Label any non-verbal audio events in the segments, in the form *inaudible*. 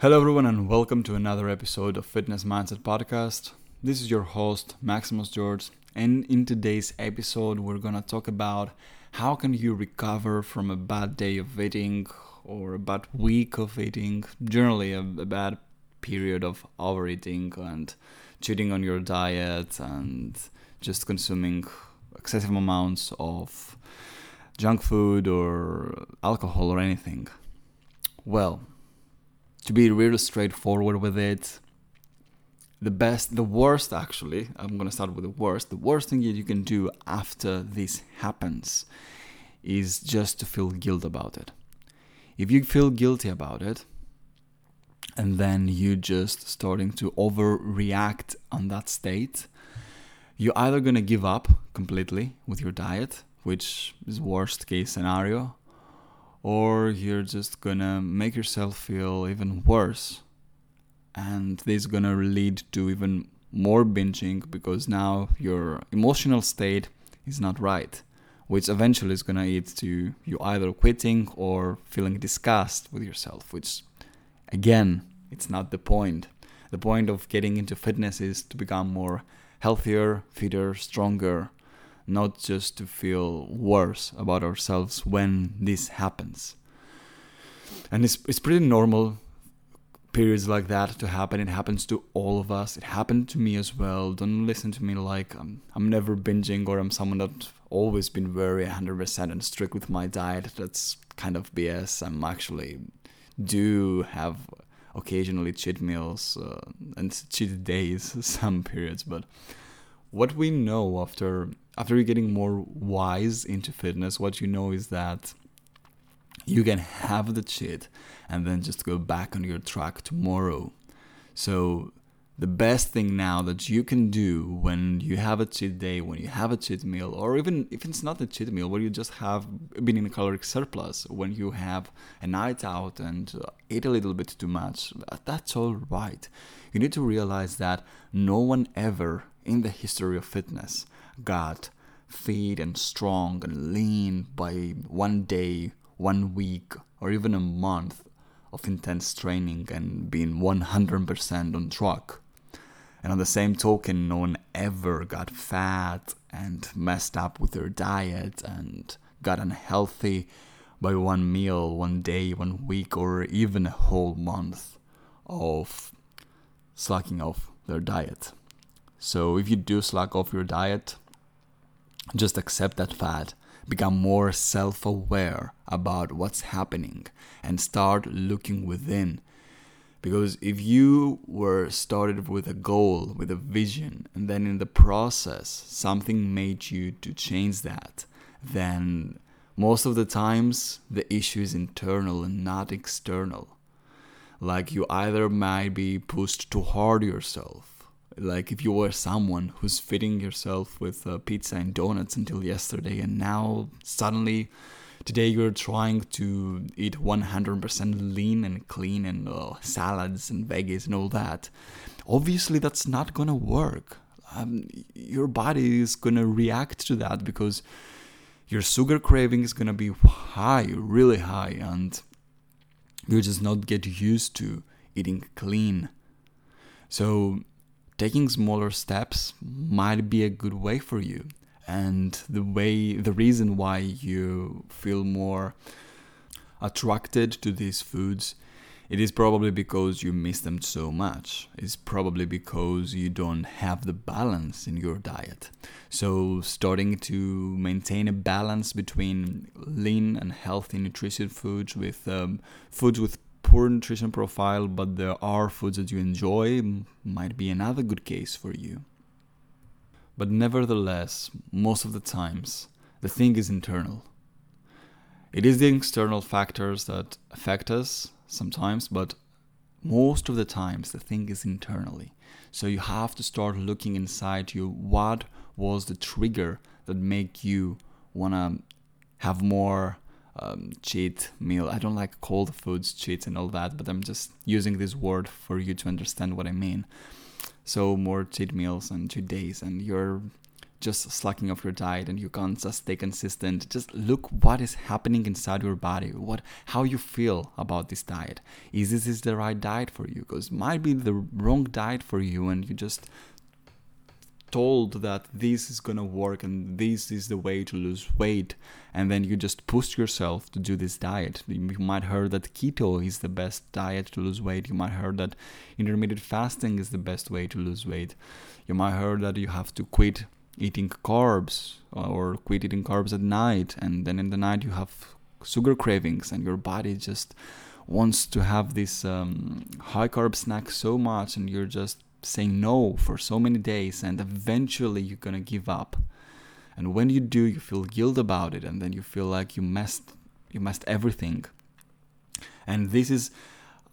Hello, everyone, and welcome to another episode of Fitness Mindset Podcast. This is your host, Maximus George, and in today's episode, we're gonna talk about how can you recover from a bad day of eating or a bad week of eating, generally a, a bad period of overeating and cheating on your diet and just consuming excessive amounts of junk food or alcohol or anything. Well, to be really straightforward with it, the best, the worst actually, I'm gonna start with the worst. The worst thing you can do after this happens is just to feel guilt about it. If you feel guilty about it, and then you just starting to overreact on that state, you're either gonna give up completely with your diet, which is worst case scenario, or you're just gonna make yourself feel even worse. And this is gonna lead to even more binging because now your emotional state is not right, which eventually is gonna lead to you either quitting or feeling disgust with yourself, which again, it's not the point. The point of getting into fitness is to become more healthier, fitter, stronger, not just to feel worse about ourselves when this happens. And it's, it's pretty normal periods like that to happen. It happens to all of us. It happened to me as well. Don't listen to me like I'm, I'm never binging or I'm someone that's always been very 100% and strict with my diet. That's kind of BS. I'm actually do have occasionally cheat meals uh, and cheat days *laughs* some periods, but what we know after after you're getting more wise into fitness, what you know is that you can have the cheat and then just go back on your track tomorrow. So the best thing now that you can do when you have a cheat day, when you have a cheat meal, or even if it's not a cheat meal, where you just have been in a caloric surplus, when you have a night out and uh, eat a little bit too much, that's all right. You need to realize that no one ever in the history of fitness got fit and strong and lean by one day, one week, or even a month of intense training and being 100% on track. And on the same token, no one ever got fat and messed up with their diet and got unhealthy by one meal, one day, one week, or even a whole month of slacking off their diet. So if you do slack off your diet, just accept that fact, become more self aware about what's happening, and start looking within. Because if you were started with a goal, with a vision, and then in the process something made you to change that, then most of the times the issue is internal and not external. Like you either might be pushed too hard yourself like if you were someone who's feeding yourself with uh, pizza and donuts until yesterday and now suddenly today you're trying to eat 100% lean and clean and uh, salads and veggies and all that obviously that's not gonna work. Um, your body is gonna react to that because your sugar craving is gonna be high really high and you just not get used to eating clean. So taking smaller steps might be a good way for you and the way the reason why you feel more attracted to these foods it is probably because you miss them so much. It's probably because you don't have the balance in your diet. So, starting to maintain a balance between lean and healthy nutritious foods with um, foods with poor nutrition profile, but there are foods that you enjoy, might be another good case for you. But nevertheless, most of the times, the thing is internal. It is the external factors that affect us sometimes, but most of the times the thing is internally. So you have to start looking inside you what was the trigger that make you want to have more um, cheat meal. I don't like cold foods, cheats, and all that, but I'm just using this word for you to understand what I mean. So more cheat meals and cheat days, and you're just slacking off your diet and you can't just stay consistent just look what is happening inside your body what how you feel about this diet is this is the right diet for you because might be the wrong diet for you and you just told that this is gonna work and this is the way to lose weight and then you just push yourself to do this diet. You might heard that keto is the best diet to lose weight. You might heard that intermittent fasting is the best way to lose weight. You might heard that you have to quit eating carbs or quit eating carbs at night and then in the night you have sugar cravings and your body just wants to have this um, high carb snack so much and you're just saying no for so many days and eventually you're gonna give up. And when you do you feel guilt about it and then you feel like you messed you messed everything. And this is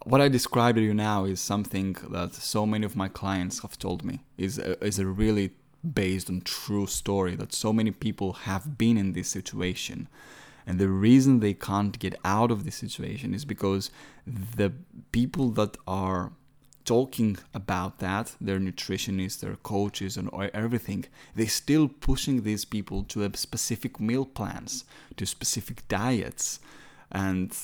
what i described to you now is something that so many of my clients have told me is a, is a really based on true story that so many people have been in this situation. And the reason they can't get out of this situation is because the people that are talking about that, their nutritionists, their coaches, and everything, they're still pushing these people to specific meal plans, to specific diets. And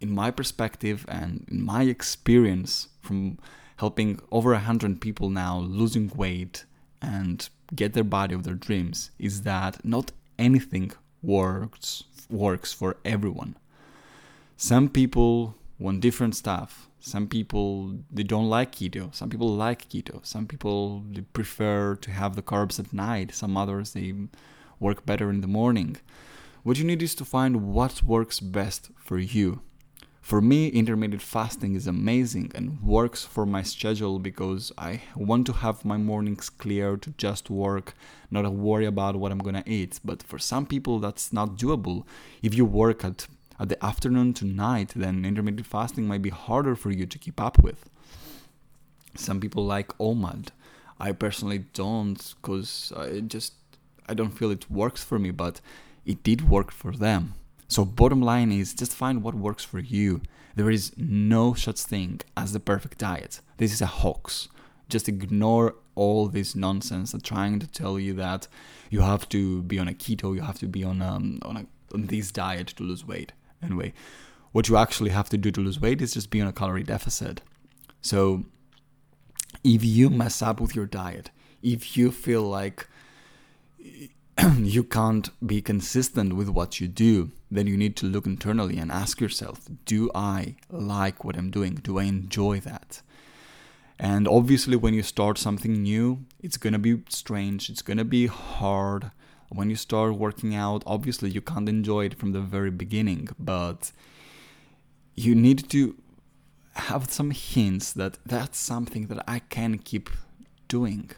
in my perspective and in my experience from helping over a hundred people now losing weight and get their body of their dreams, is that not anything works works for everyone. Some people want different stuff. Some people they don't like keto. Some people like keto. Some people they prefer to have the carbs at night. Some others they work better in the morning. What you need is to find what works best for you. For me intermittent fasting is amazing and works for my schedule because i want to have my mornings clear to just work not worry about what i'm to eat. But for some people that's not doable. If you work at at the afternoon to night, then intermittent fasting might be harder for you to keep up with. Some people like OMAD. I personally don't because I just I don't feel it works for me, but it did work for them. So bottom line is just find what works for you. There is no such thing as the perfect diet. This is a hoax. Just ignore all this nonsense that trying to tell you that you have to be on a keto, you have to be on um, on, a, on this diet to lose weight. Anyway, what you actually have to do to lose weight is just be on a calorie deficit. So if you mess up with your diet, if you feel like *clears throat* you can't be consistent with what you do, then you need to look internally and ask yourself Do I like what I'm doing? Do I enjoy that? And obviously, when you start something new, it's gonna be strange, it's gonna be hard, when you start working out, obviously you can't enjoy it from the very beginning, but you need to have some hints that that's something that I can keep doing.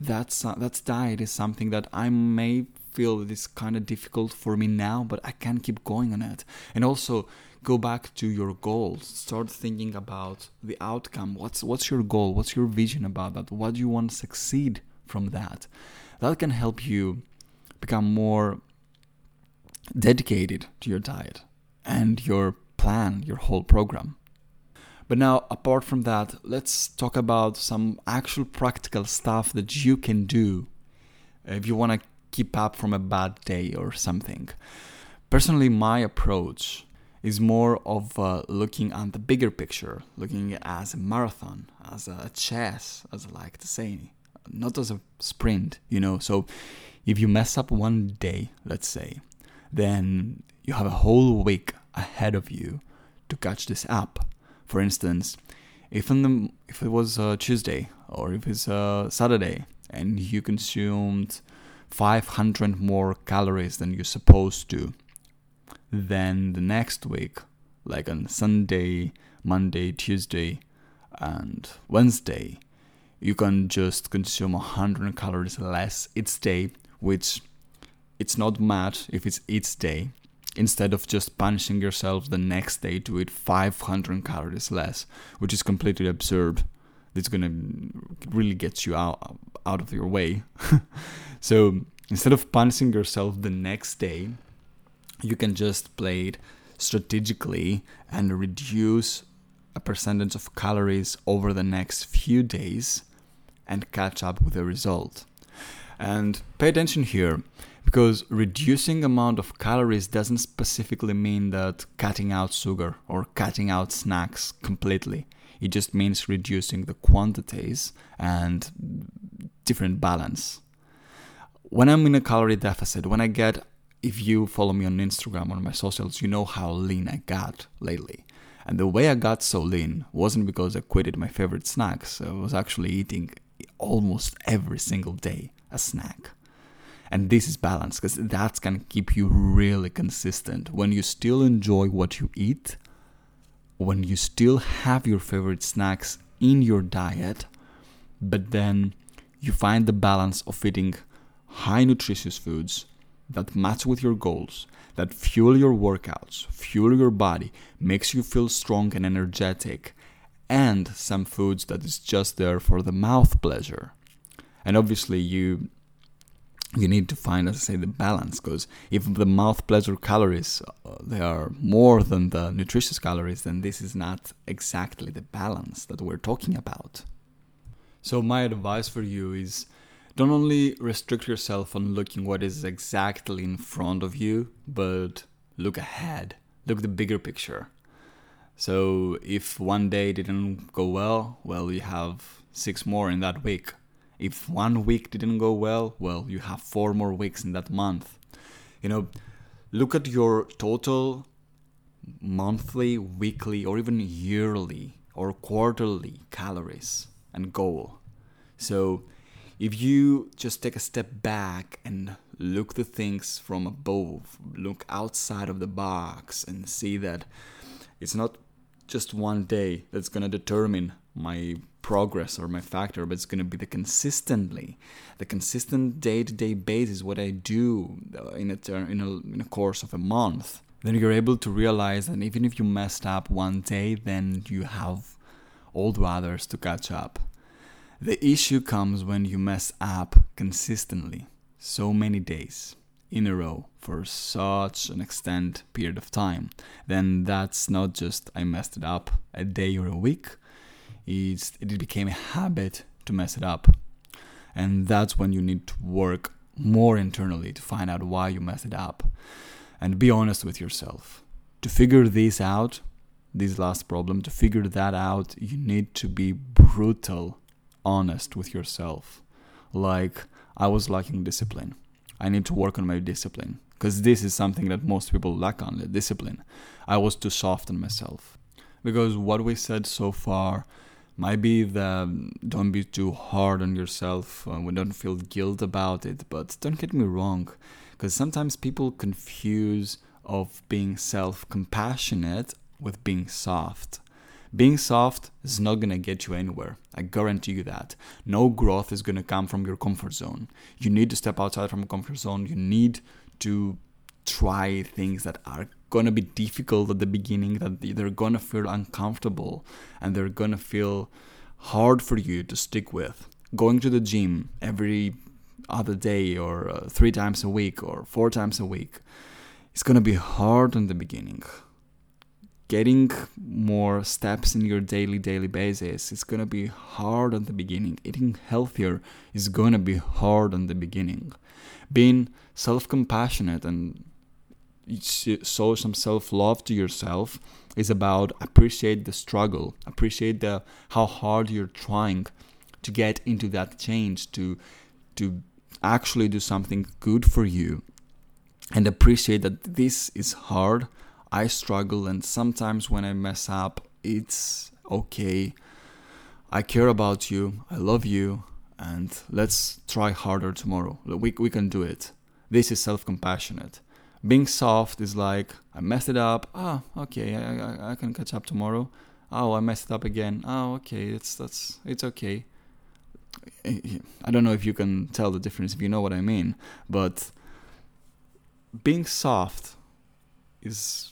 That's uh, diet is something that I may feel is kind of difficult for me now, but I can keep going on it. And also go back to your goals. Start thinking about the outcome. What's what's your goal? What's your vision about that? What do you want to succeed from that? That can help you become more dedicated to your diet and your plan, your whole program. But now, apart from that, let's talk about some actual practical stuff that you can do if you want to keep up from a bad day or something. Personally, my approach is more of uh, looking at the bigger picture, looking as a marathon, as a chess, as I like to say, not as a sprint, you know. So if you mess up one day, let's say, then you have a whole week ahead of you to catch this up. For instance, if in the if it was uh, Tuesday or if it's uh, Saturday and you consumed 500 more calories than you're supposed to, then the next week, like on Sunday, Monday, Tuesday, and Wednesday, you can just consume 100 calories less each day which it's not much if it's each day, instead of just punishing yourself the next day to eat 500 calories less, which is completely absurd. It's gonna really get you out out of your way. *laughs* so instead of punishing yourself the next day, you can just play it strategically and reduce a percentage of calories over the next few days and catch up with the result. And pay attention here because reducing amount of calories doesn't specifically mean that cutting out sugar or cutting out snacks completely. It just means reducing the quantities and different balance. When I'm in a calorie deficit, when I get if you follow me on Instagram or my socials, you know how lean I got lately. And the way I got so lean wasn't because I quitted my favorite snacks. I was actually eating almost every single day a snack. And this is balance because that's gonna keep you really consistent. When you still enjoy what you eat, when you still have your favorite snacks in your diet, but then you find the balance of eating high nutritious foods that match with your goals, that fuel your workouts, fuel your body, makes you feel strong and energetic, and some foods that is just there for the mouth pleasure. And obviously you you need to find as I say the balance because if the mouth pleasure calories uh, they are more than the nutritious calories then this is not exactly the balance that we're talking about. So my advice for you is don't only restrict yourself on looking what is exactly in front of you, but look ahead. Look the bigger picture. So if one day didn't go well, well, you have six more in that week. If one week didn't go well, well, you have four more weeks in that month. You know, look at your total monthly, weekly, or even yearly or quarterly calories and goal. So if you just take a step back and look the things from above, look outside of the box and see that it's not just one day that's going to determine my progress or my factor, but it's going to be the consistently, the consistent day-to-day basis what I do uh, in a ter- in a in a course of a month. Then you're able to realize that even if you messed up one day, then you have all the others to catch up. The issue comes when you mess up consistently, so many days in a row for such an extended period of time. Then that's not just I messed it up a day or a week, it's, it became a habit to mess it up. And that's when you need to work more internally to find out why you messed it up and be honest with yourself. To figure this out, this last problem, to figure that out, you need to be brutal honest with yourself. Like, I was lacking discipline. I need to work on my discipline because this is something that most people lack on the discipline. I was too soft on myself. Because what we said so far might be the don't be too hard on yourself, uh, we don't feel guilt about it, but don't get me wrong because sometimes people confuse of being self-compassionate with being soft. Being soft is not gonna get you anywhere. I guarantee you that. No growth is gonna come from your comfort zone. You need to step outside from a comfort zone. You need to try things that are gonna be difficult at the beginning, that they're gonna feel uncomfortable and they're gonna feel hard for you to stick with. Going to the gym every other day or uh, three times a week or four times a week, it's gonna be hard in the beginning getting more steps in your daily daily basis it's going to be hard at the beginning. Eating healthier is going to be hard in the beginning. Being self-compassionate and show some self-love to yourself is about appreciate the struggle appreciate the how hard you're trying to get into that change to to actually do something good for you. And appreciate that this is hard I struggle, and sometimes when I mess up, it's okay. I care about you, I love you, and let's try harder tomorrow. We, we can do it. This is self compassionate. Being soft is like, I messed it up. Ah, okay, I, I, I can catch up tomorrow. Oh, I messed it up again. Oh, okay, it's that's it's okay. I don't know if you can tell the difference if you know what I mean, but being soft is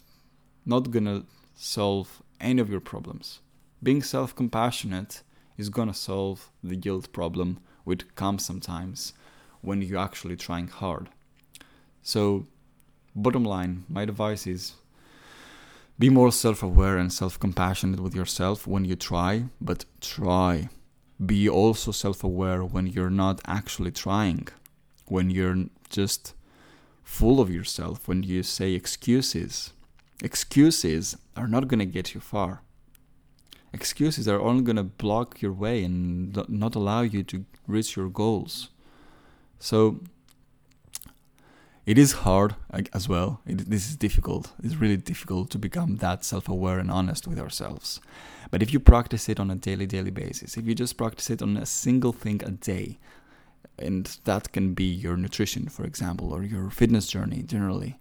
not gonna solve any of your problems. Being self compassionate is gonna solve the guilt problem, which comes sometimes when you're actually trying hard. So, bottom line, my advice is be more self aware and self compassionate with yourself when you try, but try. Be also self aware when you're not actually trying. when you're just full of yourself, when you say excuses. Excuses are not going to get you far. Excuses are only going to block your way and not allow you to reach your goals. So it is hard as well. It, this is difficult. It's really difficult to become that self aware and honest with ourselves. But if you practice it on a daily, daily basis, if you just practice it on a single thing a day, and that can be your nutrition, for example, or your fitness journey generally,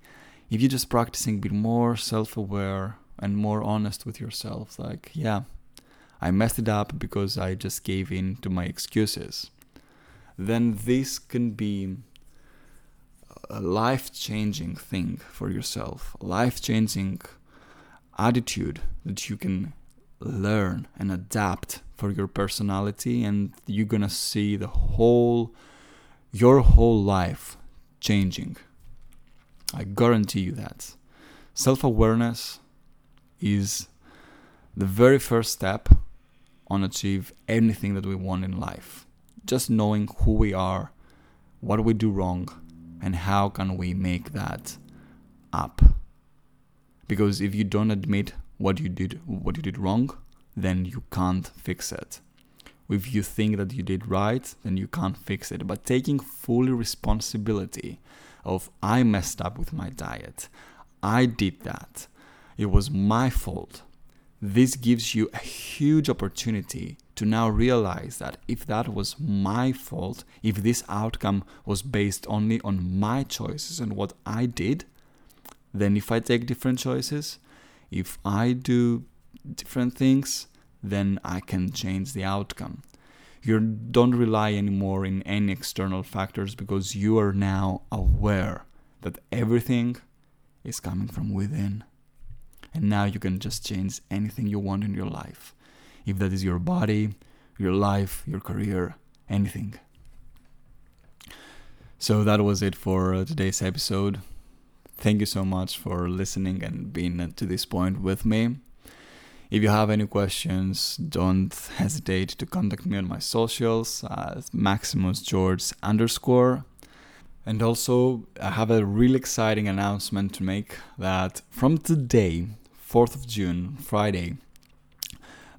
if you're just practicing be more self aware and more honest with yourself, like, yeah, I messed it up because I just gave in to my excuses, then this can be a life changing thing for yourself, a life changing attitude that you can learn and adapt for your personality, and you're gonna see the whole, your whole life changing. I guarantee you that. Self awareness is the very first step on achieve anything that we want in life. Just knowing who we are, what we do wrong, and how can we make that up because if you don't admit what you did what you did wrong then you can't fix it if you think that you did right then you can't fix it but taking full responsibility of i messed up with my diet. I did that. It was my fault. This gives you a huge opportunity to now realize that if that was my fault, if this outcome was based only on my choices and what I did, then if I take different choices, if I do different things, then I can change the outcome. You don't rely anymore in any external factors because you are now aware that everything is coming from within. And now you can just change anything you want in your life if that is your body, your life, your career, anything. So that was it for uh, today's episode. Thank you so much for listening and being to this point with me. If you have any questions, don't hesitate to contact me on my socials at Maximus George underscore. And also, I have a really exciting announcement to make that from today, 4th of June, Friday,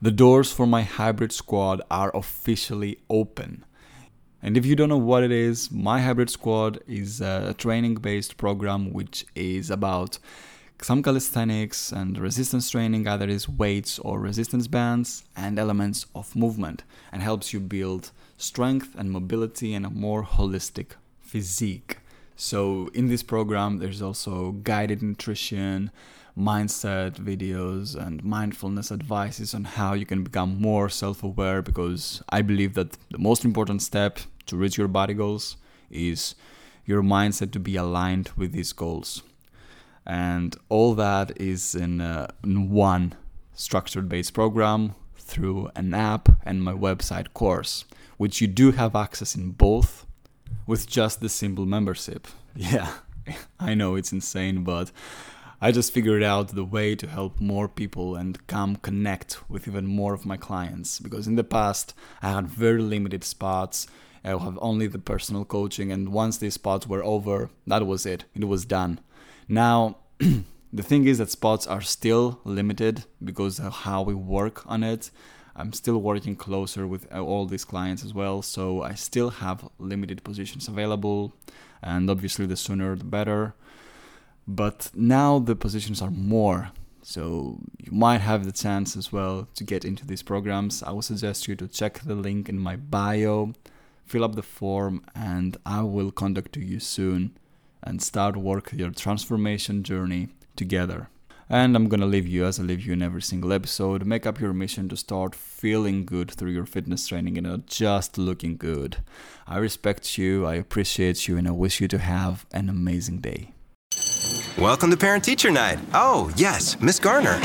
the doors for my hybrid squad are officially open. And if you don't know what it is, my hybrid squad is a training based program which is about some calisthenics and resistance training, either is weights or resistance bands, and elements of movement, and helps you build strength and mobility and a more holistic physique. So, in this program, there's also guided nutrition, mindset videos and mindfulness advices on how you can become more self aware because I believe that the most important step to reach your body goals is your mindset to be aligned with these goals. And all that is in, uh, in one structured based program through an app and my website course, which you do have access in both with just the simple membership. *laughs* Yeah, *laughs* I know it's insane, but I just figured out the way to help more people and come connect with even more of my clients because in the past I had very limited spots. I have only the personal coaching, and once these spots were over, that was it. It was done. Now, *clears throat* the thing is that spots are still limited because of how we work on it. I'm still working closer with uh, all these clients as well, so I still have limited positions available, and obviously, the sooner the better. But now the positions are more, so you might have the chance as well to get into these programs. I would suggest you to check the link in my bio, fill up the form, and I will contact you soon and start work your transformation journey together. And I'm gonna leave you as I leave you in every single episode. Make up your mission to start feeling good through your fitness training and not just looking good. I respect you, I appreciate you, and I wish you to have an amazing day. Welcome to Parent Teacher Night. Oh, yes, Miss Garner.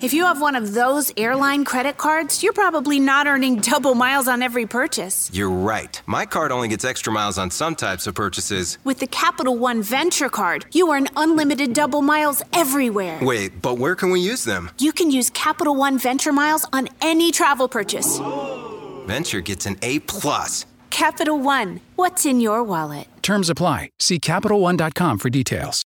If you have one of those airline credit cards, you're probably not earning double miles on every purchase. You're right. My card only gets extra miles on some types of purchases. With the Capital One Venture Card, you earn unlimited double miles everywhere. Wait, but where can we use them? You can use Capital One Venture Miles on any travel purchase. Venture gets an A plus. Capital One, what's in your wallet? Terms apply. See CapitalOne.com for details.